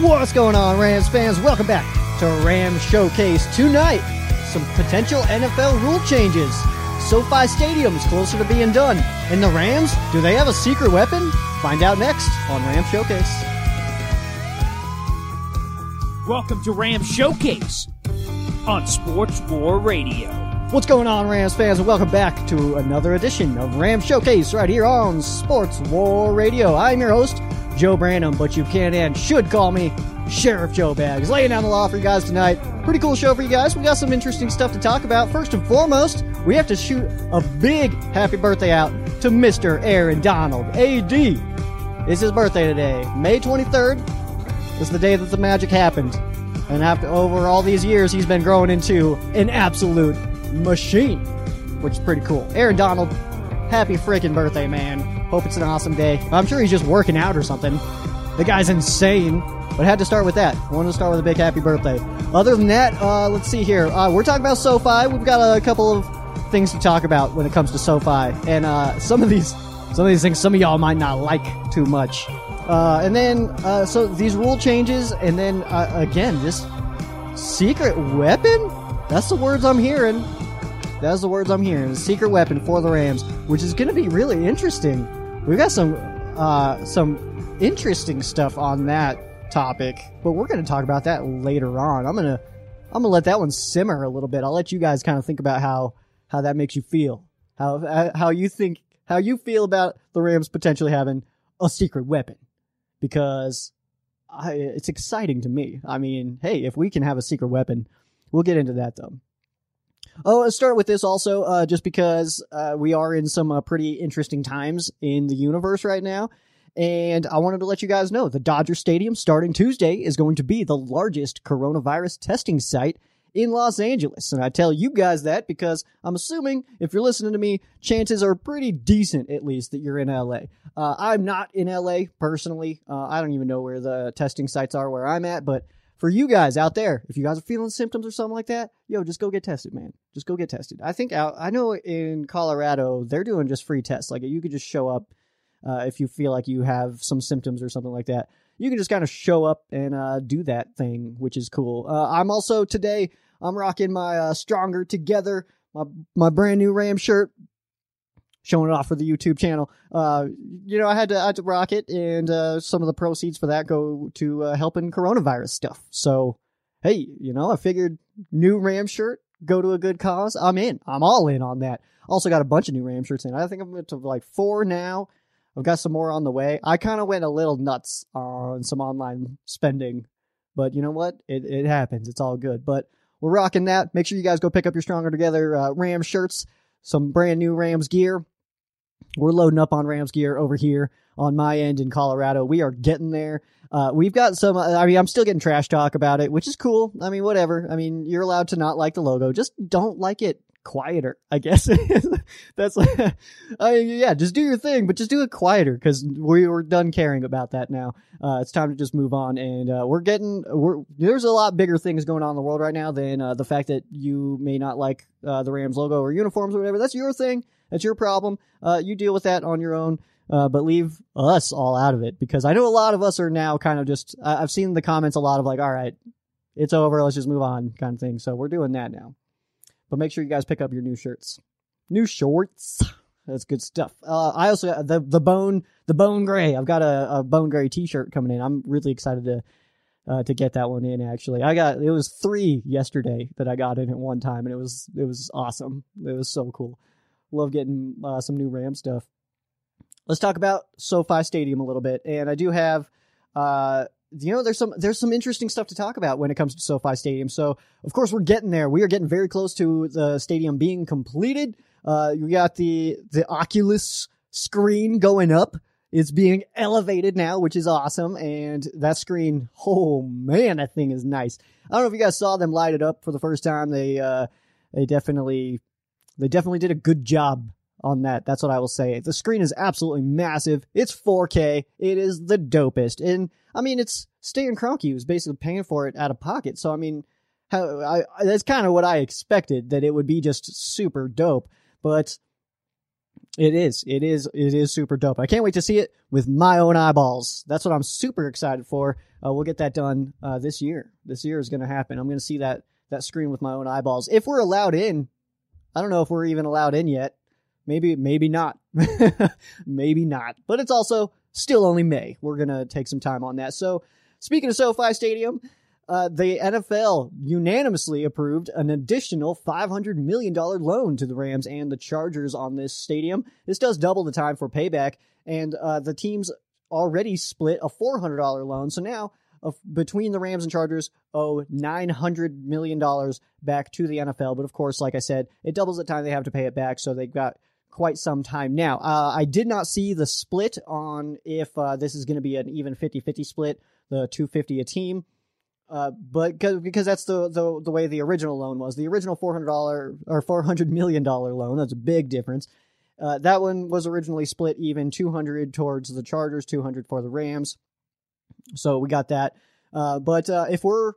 What's going on, Rams fans? Welcome back to Rams Showcase tonight. Some potential NFL rule changes. SoFi Stadium's closer to being done. And the Rams, do they have a secret weapon? Find out next on Rams Showcase. Welcome to Ram Showcase on Sports War Radio. What's going on, Rams fans, and welcome back to another edition of Rams Showcase right here on Sports War Radio. I'm your host, Joe Branham, but you can and should call me Sheriff Joe Bags. Laying down the law for you guys tonight. Pretty cool show for you guys. We got some interesting stuff to talk about. First and foremost, we have to shoot a big happy birthday out to Mr. Aaron Donald, AD. It's his birthday today, May 23rd. Is the day that the magic happened. And after over all these years, he's been growing into an absolute machine, which is pretty cool. Aaron Donald, happy freaking birthday, man. Hope it's an awesome day. I'm sure he's just working out or something. The guy's insane, but had to start with that. Wanted to start with a big happy birthday. Other than that, uh, let's see here. Uh, we're talking about SoFi. We've got a couple of things to talk about when it comes to SoFi, and uh, some of these, some of these things, some of y'all might not like too much. Uh, and then, uh, so these rule changes, and then uh, again, this secret weapon. That's the words I'm hearing. That's the words I'm hearing. A secret weapon for the Rams, which is going to be really interesting. We've got some uh, some interesting stuff on that topic, but we're going to talk about that later on. I'm gonna I'm gonna let that one simmer a little bit. I'll let you guys kind of think about how how that makes you feel, how how you think how you feel about the Rams potentially having a secret weapon, because I, it's exciting to me. I mean, hey, if we can have a secret weapon, we'll get into that though. Oh, let's start with this also, uh, just because uh, we are in some uh, pretty interesting times in the universe right now. And I wanted to let you guys know the Dodger Stadium starting Tuesday is going to be the largest coronavirus testing site in Los Angeles. And I tell you guys that because I'm assuming if you're listening to me, chances are pretty decent at least that you're in LA. Uh, I'm not in LA personally. Uh, I don't even know where the testing sites are where I'm at, but for you guys out there, if you guys are feeling symptoms or something like that, yo, just go get tested, man. Just go get tested. I think out, I know in Colorado they're doing just free tests. Like you could just show up uh, if you feel like you have some symptoms or something like that. You can just kind of show up and uh, do that thing, which is cool. Uh, I'm also today. I'm rocking my uh, Stronger Together, my my brand new Ram shirt showing it off for the YouTube channel. Uh, you know, I had to, I had to rock it, and uh, some of the proceeds for that go to uh, helping coronavirus stuff. So, hey, you know, I figured new Ram shirt go to a good cause. I'm in. I'm all in on that. Also got a bunch of new Ram shirts in. I think I'm up to like four now. I've got some more on the way. I kind of went a little nuts on some online spending, but you know what? It it happens. It's all good. But we're rocking that. Make sure you guys go pick up your Stronger Together uh, Ram shirts, some brand new Rams gear we're loading up on Rams gear over here on my end in Colorado. We are getting there. Uh, we've got some. I mean, I'm still getting trash talk about it, which is cool. I mean, whatever. I mean, you're allowed to not like the logo. Just don't like it quieter. I guess that's. Mean, yeah, just do your thing, but just do it quieter because we we're done caring about that now. Uh, it's time to just move on, and uh, we're getting. We're there's a lot bigger things going on in the world right now than uh, the fact that you may not like uh, the Rams logo or uniforms or whatever. That's your thing. That's your problem. Uh, you deal with that on your own. Uh, but leave us all out of it because I know a lot of us are now kind of just. I've seen the comments a lot of like, all right, it's over, let's just move on, kind of thing. So we're doing that now. But make sure you guys pick up your new shirts, new shorts. That's good stuff. Uh, I also the the bone the bone gray. I've got a, a bone gray T-shirt coming in. I'm really excited to uh, to get that one in. Actually, I got it was three yesterday that I got in at one time, and it was it was awesome. It was so cool. Love getting uh, some new Ram stuff. Let's talk about SoFi Stadium a little bit, and I do have, uh, you know, there's some there's some interesting stuff to talk about when it comes to SoFi Stadium. So of course we're getting there. We are getting very close to the stadium being completed. Uh, you got the the Oculus screen going up it's being elevated now, which is awesome. And that screen, oh man, that thing is nice. I don't know if you guys saw them light it up for the first time. They uh, they definitely they definitely did a good job on that. That's what I will say. The screen is absolutely massive. It's 4K. It is the dopest. And I mean, it's Stan Kroenke who's basically paying for it out of pocket. So I mean, how, I, that's kind of what I expected that it would be just super dope. But it is. It is. It is super dope. I can't wait to see it with my own eyeballs. That's what I'm super excited for. Uh, we'll get that done uh, this year. This year is going to happen. I'm going to see that that screen with my own eyeballs. If we're allowed in, I don't know if we're even allowed in yet. Maybe, maybe not. maybe not. But it's also still only May. We're going to take some time on that. So, speaking of SoFi Stadium, uh, the NFL unanimously approved an additional $500 million loan to the Rams and the Chargers on this stadium. This does double the time for payback, and uh, the teams already split a $400 loan. So now, uh, between the Rams and Chargers, owe $900 million back to the NFL. But of course, like I said, it doubles the time they have to pay it back. So they've got quite some time now. Uh, I did not see the split on if uh, this is going to be an even 50 50 split, the 250 a team. Uh, but because that's the, the the way the original loan was, the original four hundred dollar or four hundred million dollar loan. That's a big difference. Uh, that one was originally split even, two hundred towards the Chargers, two hundred for the Rams. So we got that. Uh, but uh, if we're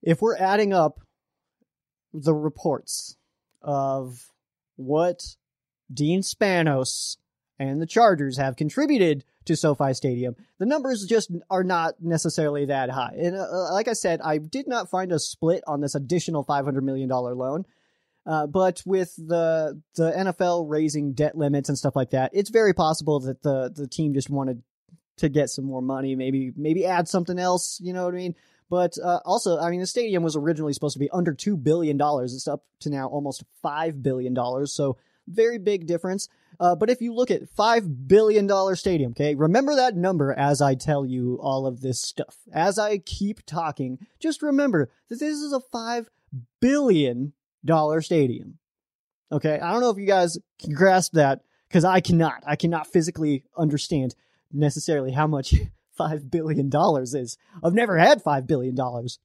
if we're adding up the reports of what Dean Spanos and the Chargers have contributed to SoFi Stadium. The numbers just are not necessarily that high. And uh, uh like I said, I did not find a split on this additional $500 million loan. Uh, but with the the NFL raising debt limits and stuff like that, it's very possible that the the team just wanted to get some more money, maybe maybe add something else. You know what I mean? But uh, also, I mean, the stadium was originally supposed to be under two billion dollars. It's up to now almost five billion dollars. So very big difference. Uh, but if you look at $5 billion stadium, okay, remember that number as I tell you all of this stuff. As I keep talking, just remember that this is a $5 billion stadium. Okay, I don't know if you guys can grasp that because I cannot. I cannot physically understand necessarily how much $5 billion is. I've never had $5 billion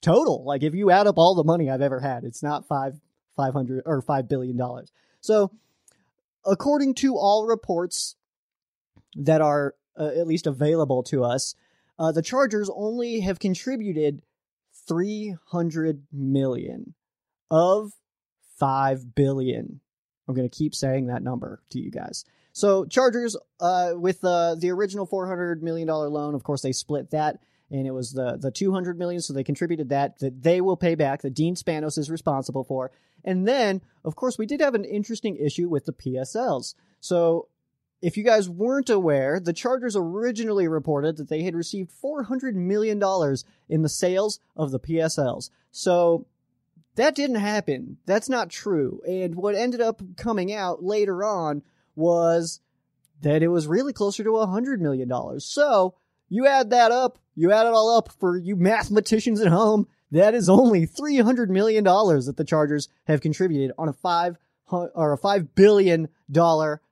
total. Like if you add up all the money I've ever had, it's not five, 500 or $5 billion. So according to all reports that are uh, at least available to us, uh, the Chargers only have contributed 300 million of 5 billion. I'm going to keep saying that number to you guys. So Chargers, uh, with uh, the original 400 million dollar loan, of course they split that, and it was the the 200 million, so they contributed that that they will pay back. That Dean Spanos is responsible for, and then, of course, we did have an interesting issue with the PSLs. So, if you guys weren't aware, the Chargers originally reported that they had received $400 million in the sales of the PSLs. So, that didn't happen. That's not true. And what ended up coming out later on was that it was really closer to $100 million. So, you add that up, you add it all up for you mathematicians at home, that is only $300 million that the Chargers have contributed on a five or a $5 billion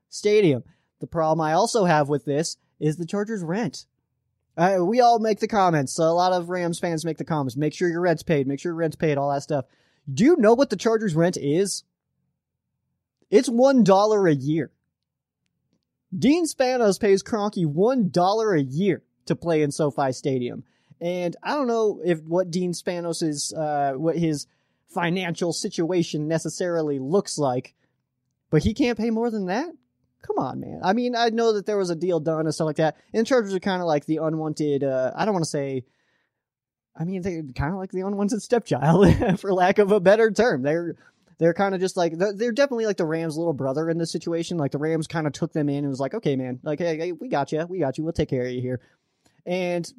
stadium. The problem I also have with this is the Chargers rent. Uh, we all make the comments. So a lot of Rams fans make the comments. Make sure your rent's paid. Make sure your rent's paid. All that stuff. Do you know what the Chargers rent is? It's one dollar a year. Dean Spanos pays Kroenke one dollar a year to play in SoFi Stadium. And I don't know if what Dean Spanos is, uh, what his financial situation necessarily looks like, but he can't pay more than that. Come on, man. I mean, I know that there was a deal done and stuff like that. And Chargers are kind of like the unwanted. Uh, I don't want to say. I mean, they're kind of like the unwanted stepchild, for lack of a better term. They're they're kind of just like they're definitely like the Rams' little brother in this situation. Like the Rams kind of took them in and was like, okay, man, like hey, hey, we got you, we got you, we'll take care of you here. And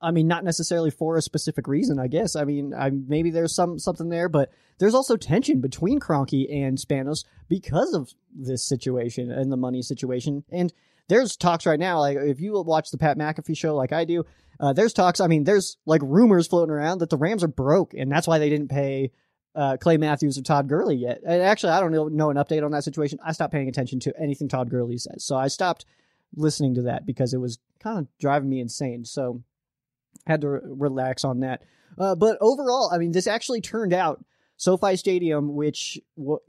I mean, not necessarily for a specific reason, I guess. I mean, I, maybe there's some something there, but there's also tension between Kroenke and Spanos because of this situation and the money situation. And there's talks right now, like if you watch the Pat McAfee show, like I do, uh, there's talks. I mean, there's like rumors floating around that the Rams are broke, and that's why they didn't pay uh, Clay Matthews or Todd Gurley yet. And actually, I don't know, know an update on that situation. I stopped paying attention to anything Todd Gurley says, so I stopped listening to that because it was kind of driving me insane. So had to re- relax on that. Uh, but overall, I mean, this actually turned out SoFi Stadium, which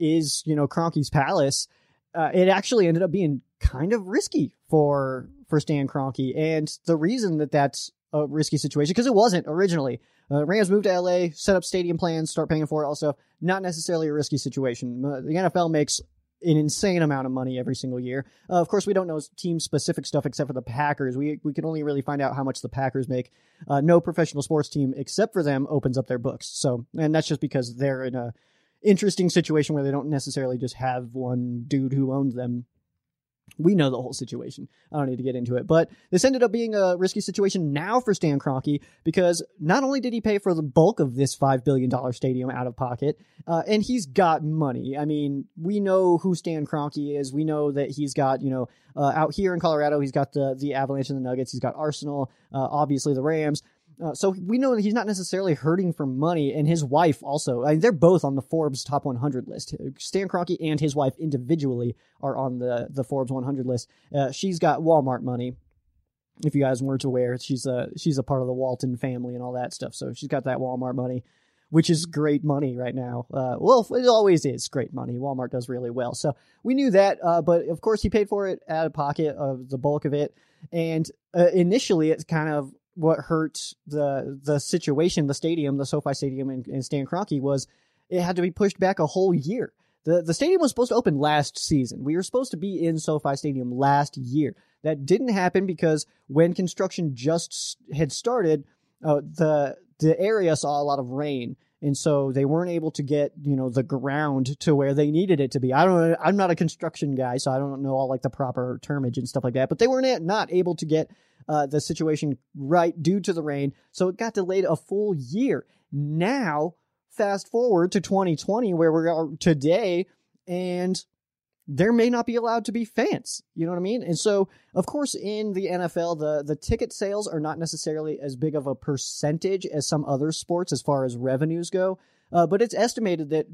is you know Kroenke's palace, uh, it actually ended up being kind of risky for for Stan Kroenke, and the reason that that's a risky situation because it wasn't originally. Uh, Rams moved to LA, set up stadium plans, start paying for it. Also, not necessarily a risky situation. Uh, the NFL makes an insane amount of money every single year. Uh, of course, we don't know team specific stuff except for the Packers. We we can only really find out how much the Packers make. Uh, no professional sports team except for them opens up their books. So, and that's just because they're in a interesting situation where they don't necessarily just have one dude who owns them we know the whole situation. I don't need to get into it. But this ended up being a risky situation now for Stan Kroenke because not only did he pay for the bulk of this $5 billion stadium out of pocket, uh, and he's got money. I mean, we know who Stan Kroenke is. We know that he's got, you know, uh, out here in Colorado, he's got the, the Avalanche and the Nuggets. He's got Arsenal, uh, obviously the Rams. Uh, so we know that he's not necessarily hurting for money, and his wife also. I mean, they're both on the Forbes top 100 list. Stan Kroenke and his wife individually are on the the Forbes 100 list. Uh, she's got Walmart money. If you guys weren't aware, she's a she's a part of the Walton family and all that stuff. So she's got that Walmart money, which is great money right now. Uh, well, it always is great money. Walmart does really well. So we knew that, uh, but of course he paid for it out of pocket of the bulk of it. And uh, initially, it's kind of what hurt the the situation, the stadium, the SoFi Stadium in, Stan Kroenke was it had to be pushed back a whole year. The the stadium was supposed to open last season. We were supposed to be in SoFi Stadium last year. That didn't happen because when construction just had started, uh, the the area saw a lot of rain and so they weren't able to get you know the ground to where they needed it to be. I don't. I'm not a construction guy, so I don't know all like the proper termage and stuff like that. But they weren't not able to get uh, the situation right due to the rain. So it got delayed a full year. Now, fast forward to 2020, where we are today, and there may not be allowed to be fans. You know what I mean? And so, of course, in the NFL, the, the ticket sales are not necessarily as big of a percentage as some other sports as far as revenues go. Uh, but it's estimated that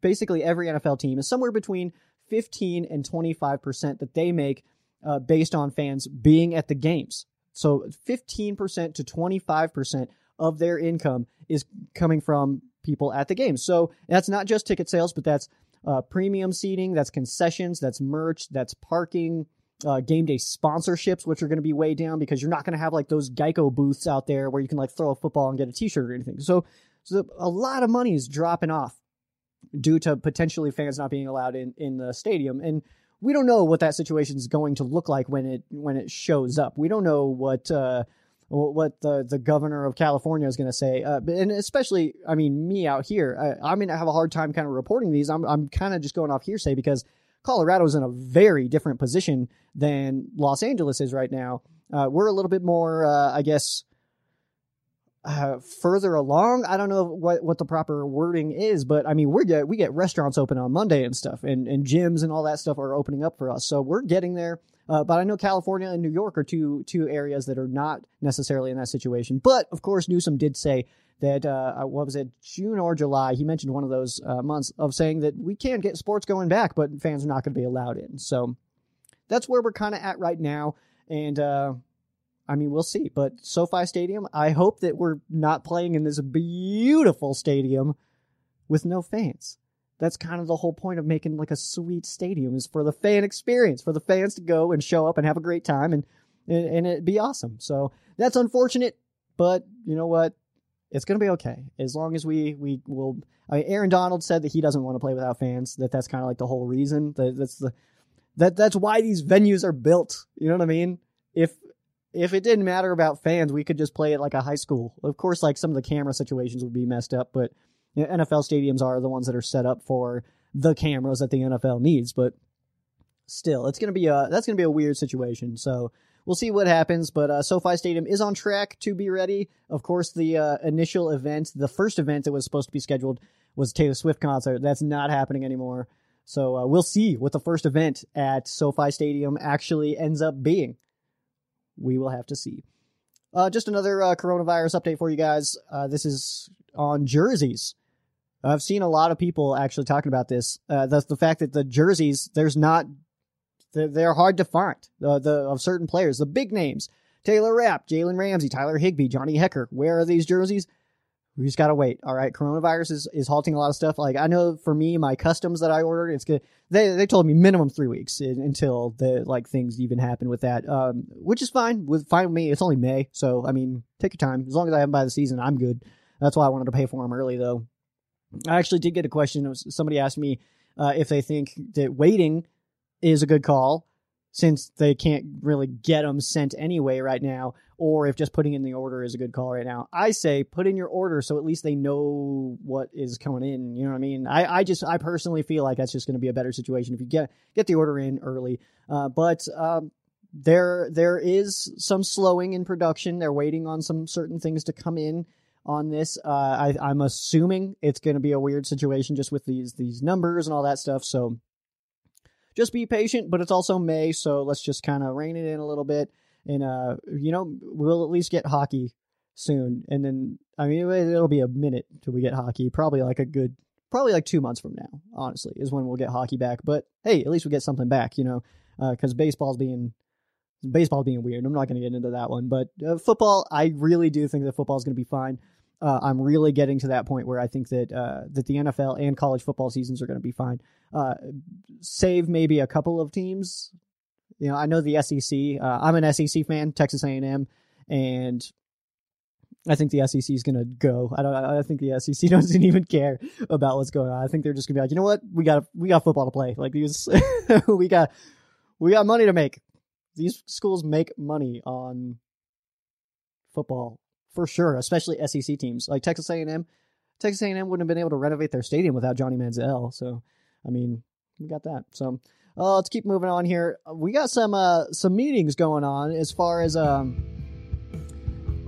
basically every NFL team is somewhere between 15 and 25% that they make uh, based on fans being at the games. So 15% to 25% of their income is coming from people at the games. So that's not just ticket sales, but that's uh, premium seating, that's concessions, that's merch, that's parking, uh, game day sponsorships, which are going to be way down because you're not going to have like those Geico booths out there where you can like throw a football and get a T-shirt or anything. So, so a lot of money is dropping off due to potentially fans not being allowed in in the stadium. And we don't know what that situation is going to look like when it when it shows up. We don't know what uh, what the the governor of California is going to say, uh, and especially, I mean, me out here, I, I mean, I have a hard time kind of reporting these. I'm I'm kind of just going off hearsay because Colorado is in a very different position than Los Angeles is right now. Uh, we're a little bit more, uh, I guess, uh, further along. I don't know what, what the proper wording is, but I mean, we get we get restaurants open on Monday and stuff, and, and gyms and all that stuff are opening up for us. So we're getting there. Uh, but I know California and New York are two two areas that are not necessarily in that situation. But of course, Newsom did say that uh, what was it, June or July? He mentioned one of those uh, months of saying that we can get sports going back, but fans are not going to be allowed in. So that's where we're kind of at right now, and uh, I mean, we'll see. But SoFi Stadium, I hope that we're not playing in this beautiful stadium with no fans. That's kind of the whole point of making like a sweet stadium is for the fan experience, for the fans to go and show up and have a great time and and, and it be awesome. So that's unfortunate, but you know what? It's gonna be okay as long as we we will. I mean, Aaron Donald said that he doesn't want to play without fans. That that's kind of like the whole reason. That that's the that that's why these venues are built. You know what I mean? If if it didn't matter about fans, we could just play it like a high school. Of course, like some of the camera situations would be messed up, but you know, NFL stadiums are the ones that are set up for the cameras that the NFL needs. But still, it's gonna be a that's gonna be a weird situation. So we'll see what happens. But uh, SoFi Stadium is on track to be ready. Of course, the uh, initial event, the first event that was supposed to be scheduled, was Taylor Swift concert. That's not happening anymore. So uh, we'll see what the first event at SoFi Stadium actually ends up being we will have to see. Uh, just another uh, coronavirus update for you guys. Uh, this is on jerseys. I've seen a lot of people actually talking about this. Uh, fact that the jerseys, there's not They're, they're hard to find. The, the of certain players, the big names, Taylor Rapp, Jalen Ramsey, Tyler Higbee, Johnny Hekker. Where are these jerseys? We just gotta wait. All right, coronavirus is, is halting a lot of stuff. Like I know for me, my customs that I ordered, it's good. They they told me minimum three weeks until the like things even happen with that, um, which is fine with fine with me. It's only May, so I mean, take your time. As long as I have them by the season, I'm good. That's why I wanted to pay for them early, though. I actually did get a question. Somebody asked me uh, if they think that waiting is a good call since they can't really get them sent anyway right now, or if just putting in the order is a good call right now. I say put in your order so at least they know what is coming in. You know what I mean? I, I just I personally feel like that's just going to be a better situation if you get get the order in early. Uh, but um, there there is some slowing in production. They're waiting on some certain things to come in on this. Uh, I, I'm assuming it's going to be a weird situation just with these these numbers and all that stuff. So just be patient. But it's also May, so let's just kind of rein it in a little bit. And uh, you know, we'll at least get hockey soon. And then I mean, it'll be a minute till we get hockey. Probably like a good, probably like two months from now. Honestly, is when we'll get hockey back. But hey, at least we get something back. You know, because uh, baseball's being baseball being weird. I'm not going to get into that one, but uh, football, I really do think that football is going to be fine. Uh, I'm really getting to that point where I think that uh, that the NFL and college football seasons are going to be fine. Uh, save maybe a couple of teams. You know, I know the SEC. Uh, I'm an SEC fan, Texas A&M, and I think the SEC is going to go. I don't. I think the SEC doesn't even care about what's going on. I think they're just going to be like, you know what, we got we got football to play. Like these, we got we got money to make these schools make money on football for sure, especially SEC teams like Texas A&M. Texas A&M wouldn't have been able to renovate their stadium without Johnny Manziel. So, I mean, we got that. So, uh, let's keep moving on here. We got some uh, some meetings going on as far as um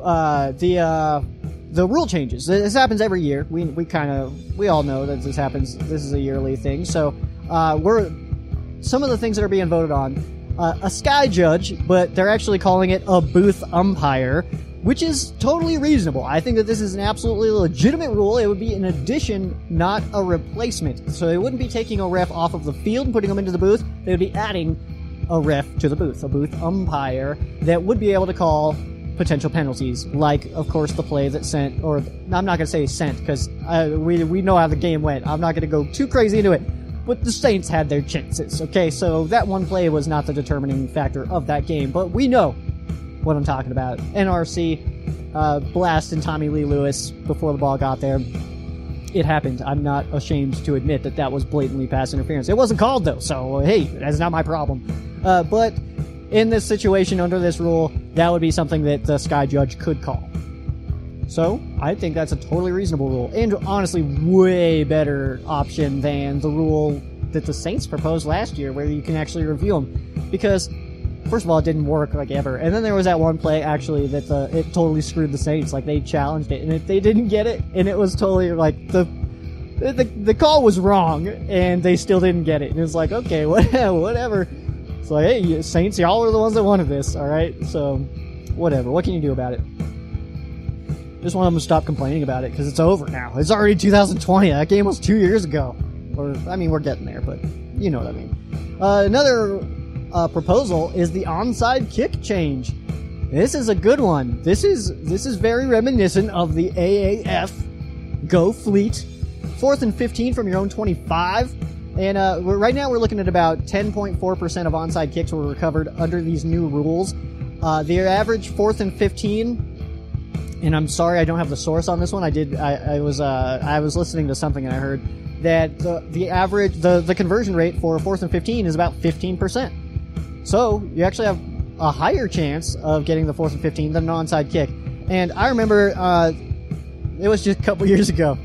uh the uh the rule changes. This happens every year. We we kind of we all know that this happens. This is a yearly thing. So, uh, we're some of the things that are being voted on uh, a sky judge, but they're actually calling it a booth umpire, which is totally reasonable. I think that this is an absolutely legitimate rule. It would be an addition, not a replacement. So they wouldn't be taking a ref off of the field and putting them into the booth. They would be adding a ref to the booth, a booth umpire that would be able to call potential penalties, like of course the play that sent, or I'm not gonna say sent because uh, we we know how the game went. I'm not gonna go too crazy into it but the Saints had their chances. Okay, so that one play was not the determining factor of that game, but we know what I'm talking about. NRC uh, Blast blasting Tommy Lee Lewis before the ball got there. It happened. I'm not ashamed to admit that that was blatantly pass interference. It wasn't called though, so hey, that's not my problem. Uh, but in this situation, under this rule, that would be something that the Sky Judge could call. So I think that's a totally reasonable rule, and honestly, way better option than the rule that the Saints proposed last year, where you can actually review them. Because first of all, it didn't work like ever, and then there was that one play actually that the it totally screwed the Saints. Like they challenged it, and if they didn't get it, and it was totally like the the, the call was wrong, and they still didn't get it. And it's like, okay, whatever. It's like, hey, Saints, y'all are the ones that wanted this, all right? So, whatever. What can you do about it? Just want them to stop complaining about it because it's over now. It's already 2020. That game was two years ago. Or, I mean, we're getting there, but you know what I mean. Uh, another uh, proposal is the onside kick change. This is a good one. This is this is very reminiscent of the AAF Go Fleet. Fourth and 15 from your own 25. And uh, right now we're looking at about 10.4% of onside kicks were recovered under these new rules. Uh, the average fourth and 15 and I'm sorry I don't have the source on this one. I did. I, I was uh, I was listening to something and I heard that the the average the the conversion rate for fourth and fifteen is about fifteen percent. So you actually have a higher chance of getting the fourth and fifteen than an onside kick. And I remember uh, it was just a couple years ago.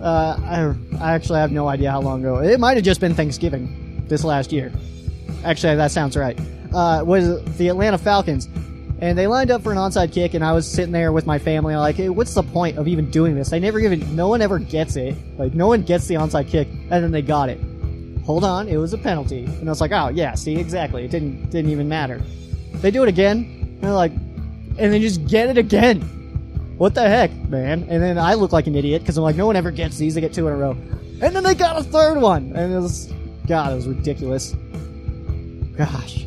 Uh, I, I actually have no idea how long ago. It might have just been Thanksgiving this last year. Actually, that sounds right. Uh, was the Atlanta Falcons and they lined up for an onside kick, and I was sitting there with my family, like, hey, what's the point of even doing this? They never even, no one ever gets it. Like, no one gets the onside kick, and then they got it. Hold on, it was a penalty. And I was like, oh, yeah, see, exactly. It didn't, didn't even matter. They do it again, and they're like, and they just get it again. What the heck, man? And then I look like an idiot, because I'm like, no one ever gets these. They get two in a row. And then they got a third one. And it was, God, it was ridiculous. Gosh.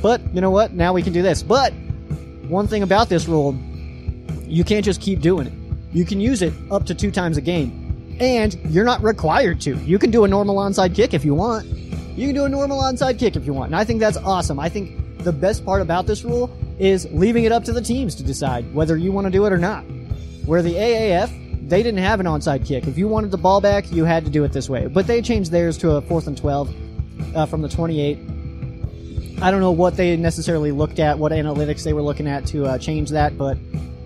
But you know what? Now we can do this. But one thing about this rule, you can't just keep doing it. You can use it up to two times a game. And you're not required to. You can do a normal onside kick if you want. You can do a normal onside kick if you want. And I think that's awesome. I think the best part about this rule is leaving it up to the teams to decide whether you want to do it or not. Where the AAF, they didn't have an onside kick. If you wanted the ball back, you had to do it this way. But they changed theirs to a fourth and 12 uh, from the 28. I don't know what they necessarily looked at, what analytics they were looking at to uh, change that, but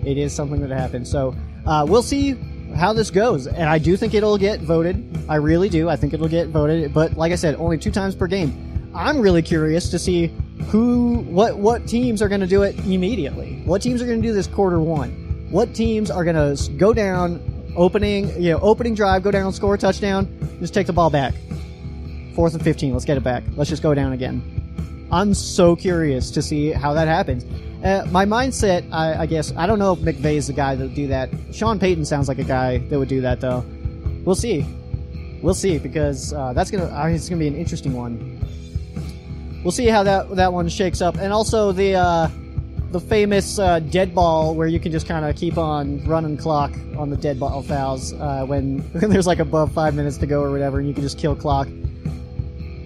it is something that happened. So uh, we'll see how this goes. And I do think it'll get voted. I really do. I think it'll get voted. But like I said, only two times per game. I'm really curious to see who, what, what teams are going to do it immediately. What teams are going to do this quarter one? What teams are going to go down, opening, you know, opening drive, go down, score a touchdown, just take the ball back. Fourth and 15. Let's get it back. Let's just go down again. I'm so curious to see how that happens. Uh, my mindset, I, I, guess, I don't know if McVay is the guy that would do that. Sean Payton sounds like a guy that would do that, though. We'll see. We'll see because uh, that's gonna. Uh, it's gonna be an interesting one. We'll see how that that one shakes up, and also the uh, the famous uh, dead ball where you can just kind of keep on running clock on the dead ball fouls uh, when, when there's like above five minutes to go or whatever, and you can just kill clock.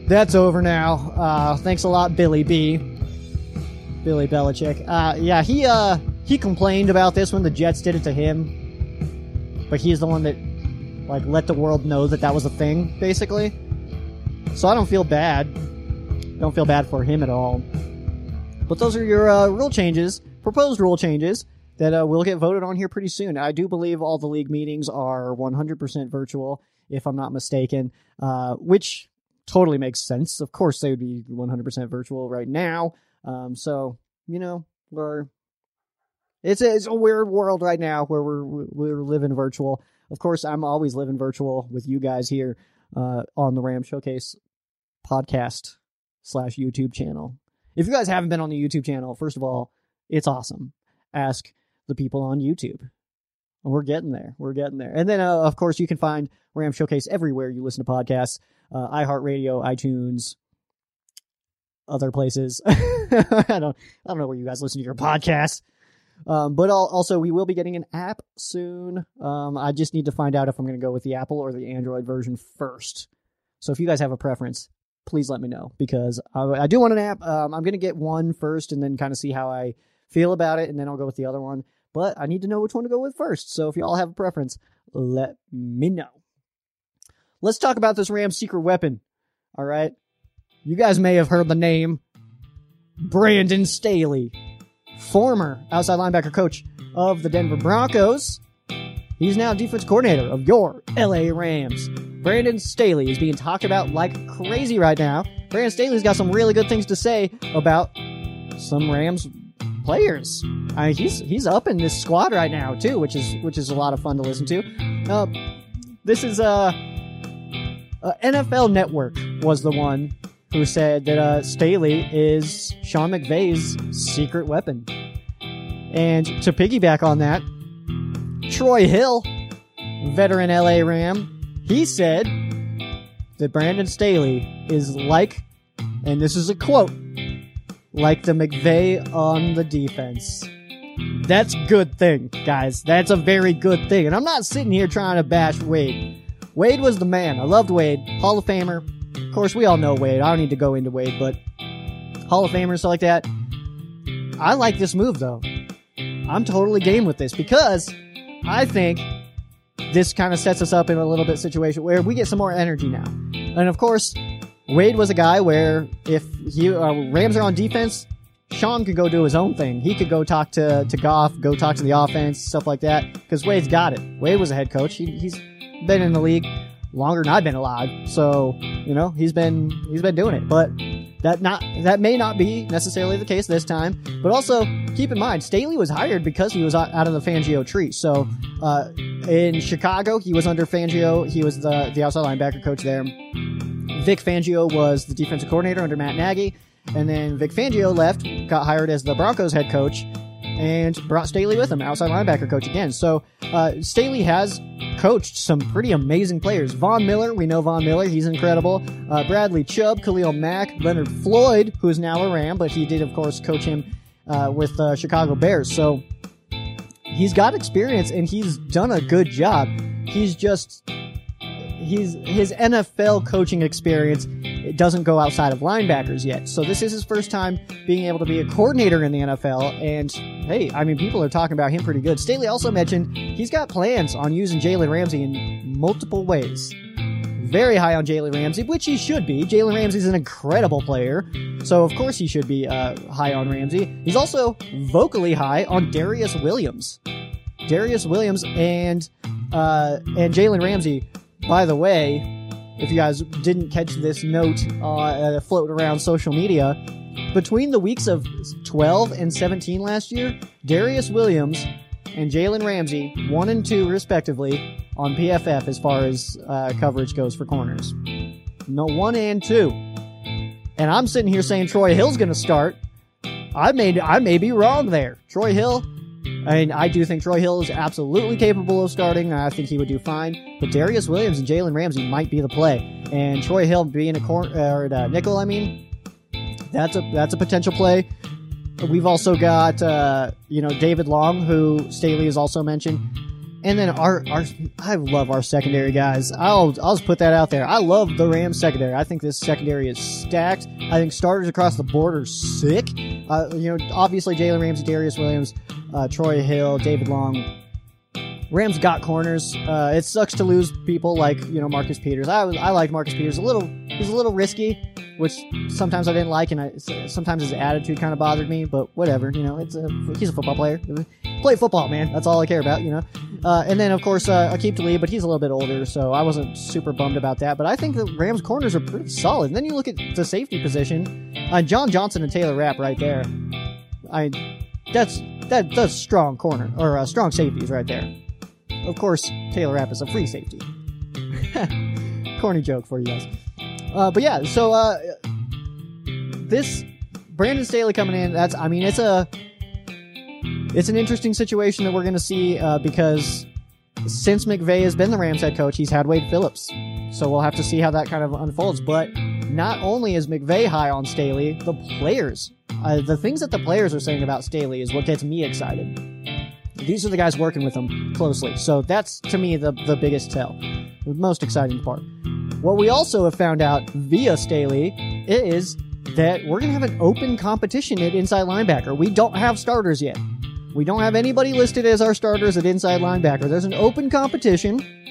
That's over now. Uh, thanks a lot, Billy B. Billy Belichick. Uh, yeah, he uh, he complained about this when the Jets did it to him, but he's the one that like let the world know that that was a thing, basically. So I don't feel bad. Don't feel bad for him at all. But those are your uh, rule changes, proposed rule changes that uh, will get voted on here pretty soon. I do believe all the league meetings are 100% virtual, if I'm not mistaken, uh, which totally makes sense. Of course, they would be 100% virtual right now. Um, so, you know, we're it's a, it's a weird world right now where we're we're living virtual. Of course, I'm always living virtual with you guys here uh, on the Ram Showcase podcast slash YouTube channel. If you guys haven't been on the YouTube channel, first of all, it's awesome. Ask the people on YouTube. We're getting there. We're getting there. And then, uh, of course, you can find Ram Showcase everywhere you listen to podcasts uh, iHeartRadio, iTunes, other places. I don't I don't know where you guys listen to your podcast. Um, but also, we will be getting an app soon. Um, I just need to find out if I'm going to go with the Apple or the Android version first. So if you guys have a preference, please let me know because I, I do want an app. Um, I'm going to get one first and then kind of see how I feel about it, and then I'll go with the other one. But I need to know which one to go with first. So if y'all have a preference, let me know. Let's talk about this Ram secret weapon. All right. You guys may have heard the name Brandon Staley, former outside linebacker coach of the Denver Broncos. He's now defense coordinator of your LA Rams. Brandon Staley is being talked about like crazy right now. Brandon Staley's got some really good things to say about some Rams players. I mean, he's he's up in this squad right now too, which is which is a lot of fun to listen to. Uh, this is uh uh, NFL Network was the one who said that uh, Staley is Sean McVay's secret weapon. And to piggyback on that, Troy Hill, veteran LA Ram, he said that Brandon Staley is like, and this is a quote, like the McVay on the defense. That's good thing, guys. That's a very good thing. And I'm not sitting here trying to bash Wade. Wade was the man. I loved Wade. Hall of Famer. Of course, we all know Wade. I don't need to go into Wade, but Hall of Famer and stuff like that. I like this move, though. I'm totally game with this because I think this kind of sets us up in a little bit situation where we get some more energy now. And of course, Wade was a guy where if he, uh, Rams are on defense, Sean could go do his own thing. He could go talk to, to Goff, go talk to the offense, stuff like that, because Wade's got it. Wade was a head coach. He, he's been in the league longer than I've been alive. So, you know, he's been he's been doing it. But that not that may not be necessarily the case this time. But also keep in mind, Staley was hired because he was out of the Fangio tree. So uh, in Chicago, he was under Fangio. He was the the outside linebacker coach there. Vic Fangio was the defensive coordinator under Matt Nagy. And then Vic Fangio left, got hired as the Broncos head coach, and brought Staley with him, outside linebacker coach again. So uh, Staley has coached some pretty amazing players. Von Miller, we know Von Miller, he's incredible. Uh, Bradley Chubb, Khalil Mack, Leonard Floyd, who is now a Ram, but he did, of course, coach him uh, with uh, Chicago Bears. So he's got experience and he's done a good job. He's just he's his NFL coaching experience doesn't go outside of linebackers yet. So this is his first time being able to be a coordinator in the NFL. And hey, I mean, people are talking about him pretty good. Staley also mentioned he's got plans on using Jalen Ramsey in multiple ways. Very high on Jalen Ramsey, which he should be. Jalen Ramsey's an incredible player, so of course he should be uh, high on Ramsey. He's also vocally high on Darious Williams. Darious Williams and uh, and Jalen Ramsey by the way, if you guys didn't catch this note uh, floating around social media, between the weeks of 12 and 17 last year, Darious Williams and Jalen Ramsey, one and two respectively, on PFF as far as uh, coverage goes for corners. No, one and two. And I'm sitting here saying Troy Hill's going to start. I may I may be wrong there. Troy Hill Mean, I do think Troy Hill is absolutely capable of starting. I think he would do fine. But Darious Williams and Jalen Ramsey might be the play. And Troy Hill being a corner or a nickel, I mean, that's a that's a potential play. We've also got uh, you know David Long, who Staley has also mentioned. And then our, our I love our secondary guys. I'll I'll just put that out there. I love the Rams secondary. I think this secondary is stacked. I think starters across the board are sick. Uh, you know, obviously Jalen Ramsey, Darious Williams, uh, Troy Hill, David Long. Rams got corners. Uh, it sucks to lose people like you know Marcus Peters. I I like Marcus Peters a little. He's a little risky, which sometimes I didn't like, and I, sometimes his attitude kind of bothered me. But whatever, you know, it's a he's a football player. Play football, man. That's all I care about, you know. Uh, and then of course uh, Aqib Talib, but he's a little bit older, so I wasn't super bummed about that. But I think the Rams corners are pretty solid. And then you look at the safety position, uh, John Johnson and Taylor Rapp right there. I that's that that's strong corner or uh, strong safeties right there. Of course, Taylor Rapp is a free safety. Corny joke for you guys. Uh, but yeah, so uh, this Brandon Staley coming in. That's I mean it's a it's an interesting situation that we're going to see uh, because since McVay has been the Rams head coach, he's had Wade Phillips. So we'll have to see how that kind of unfolds. But not only is McVay high on Staley, the players, uh, the things that the players are saying about Staley is what gets me excited. These are the guys working with him closely. So that's to me the, the biggest tell, the most exciting part. What we also have found out via Staley is that we're going to have an open competition at inside linebacker. We don't have starters yet. We don't have anybody listed as our starters at inside linebacker. There's an open competition.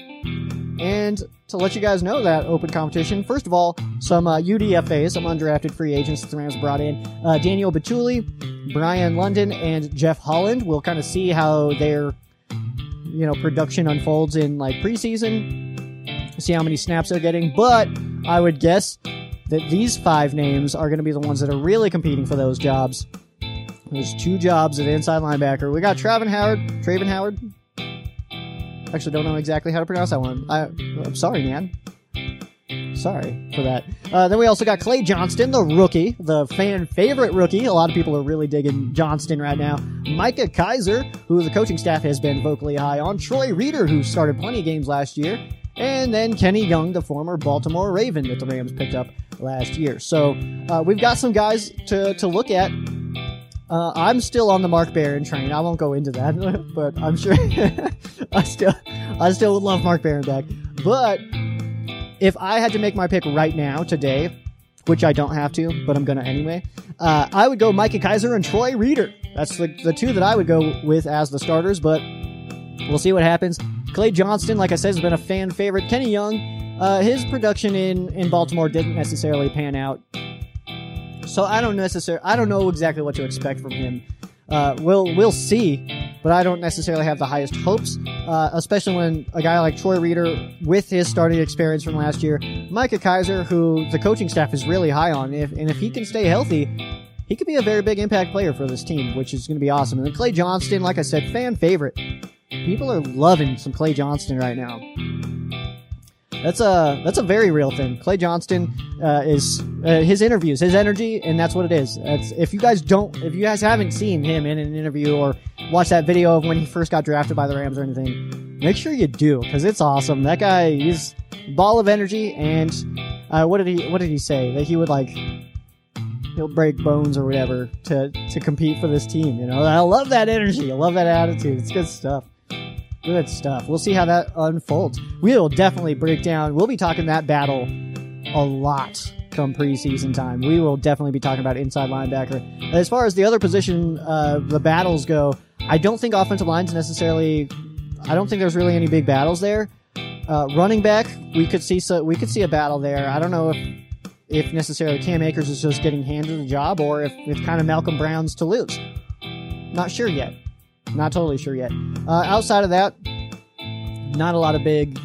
And to let you guys know that open competition, first of all, some uh, UDFAs, some undrafted free agents that the Rams brought in. Uh, Daniel Bituli, Brian London, and Jeff Holland. We'll kind of see how their you know production unfolds in like preseason. See how many snaps they're getting. But I would guess that these five names are going to be the ones that are really competing for those jobs. There's two jobs at inside linebacker. We got Travin Howard, Travin Howard. Actually, don't know exactly how to pronounce that one. I, I'm sorry, man. Sorry for that. Uh, then we also got Clay Johnston, the rookie, the fan favorite rookie. A lot of people are really digging Johnston right now. Micah Kiser, who the coaching staff has been vocally high on. Troy Reeder, who started plenty of games last year. And then Kenny Young, the former Baltimore Raven that the Rams picked up last year. So uh, we've got some guys to, to look at uh, I'm still on the Mark Barron train. I won't go into that, but I'm sure I still I still would love Mark Barron back. But if I had to make my pick right now today, which I don't have to, but I'm gonna anyway, uh, I would go Micah Kiser and Troy Reeder. That's the the two that I would go with as the starters. But we'll see what happens. Clay Johnston, like I said, has been a fan favorite. Kenny Young, uh, his production in in Baltimore didn't necessarily pan out so I don't necessarily, I don't know exactly what to expect from him. Uh, we'll we'll see, but I don't necessarily have the highest hopes, uh, especially when a guy like Troy Reeder, with his starting experience from last year, Micah Kiser, who the coaching staff is really high on, if and if he can stay healthy, he could be a very big impact player for this team, which is going to be awesome. And then Clay Johnston, like I said, fan favorite. People are loving some Clay Johnston right now. That's a that's a very real thing. Clay Johnston uh, is uh, his interviews, his energy, and that's what it is. That's, if you guys don't, if you guys haven't seen him in an interview or watched that video of when he first got drafted by the Rams or anything, make sure you do because it's awesome. That guy is ball of energy, and uh, what did he what did he say that he would like he'll break bones or whatever to to compete for this team. You know, I love that energy. I love that attitude. It's good stuff. Good stuff. We'll see how that unfolds. We'll definitely break down. We'll be talking that battle a lot come preseason time. We will definitely be talking about inside linebacker. As far as the other position, uh, the battles go, I don't think offensive lines necessarily. I don't think there's really any big battles there. Uh, running back, we could see so we could see a battle there. I don't know if if necessarily Cam Akers is just getting handed the job or if it's kind of Malcolm Brown's to lose. Not sure yet. Not totally sure yet. Uh, outside of that, not a lot of big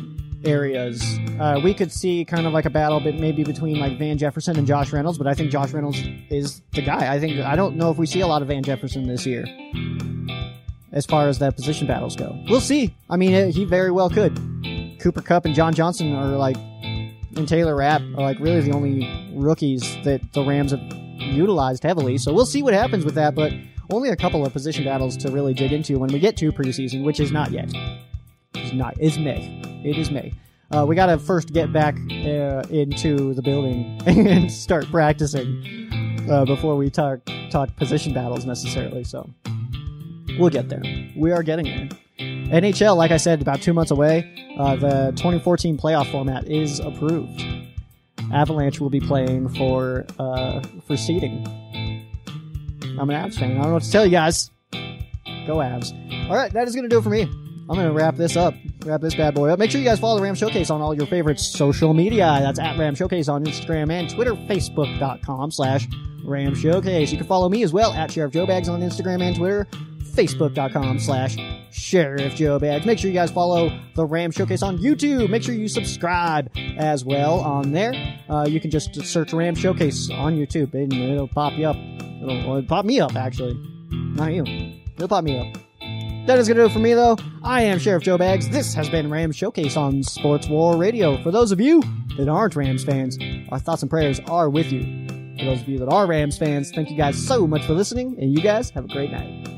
areas. Uh, we could see kind of like a battle, but maybe between like Van Jefferson and Josh Reynolds. But I think Josh Reynolds is the guy. I think I don't know if we see a lot of Van Jefferson this year, as far as that position battles go. We'll see. I mean, he very well could. Cooper Kupp and John Johnson are like, and Taylor Rapp are like really the only rookies that the Rams have utilized heavily. So we'll see what happens with that. But only a couple of position battles to really dig into when we get to preseason, which is not yet. It's not. It's May. It is May. Uh, we got to first get back uh, into the building and start practicing uh, before we talk talk position battles necessarily. So we'll get there. We are getting there. NHL, like I said, about two months away. Uh, the 2014 playoff format is approved. Avalanche will be playing for uh, for seeding. I'm an Avs fan. I don't know what to tell you guys. Go Avs. All right, that is going to do it for me. I'm going to wrap this up, wrap this bad boy up. Make sure you guys follow the Ram Showcase on all your favorite social media. That's at Ram Showcase on Instagram and Twitter, Facebook.com slash Ram Showcase. You can follow me as well at Sheriff Joe Bags on Instagram and Twitter, Facebook.com slash Sheriff Joe Bags. Make sure you guys follow the Ram Showcase on YouTube. Make sure you subscribe as well on there. Uh, you can just search Ram Showcase on YouTube and it'll pop you up. It'll, it'll pop me up, actually. Not you. It'll pop me up. That is going to do it for me, though. I am Sheriff Joe Bags. This has been Rams Showcase on Sports War Radio. For those of you that aren't Rams fans, our thoughts and prayers are with you. For those of you that are Rams fans, thank you guys so much for listening, and you guys have a great night.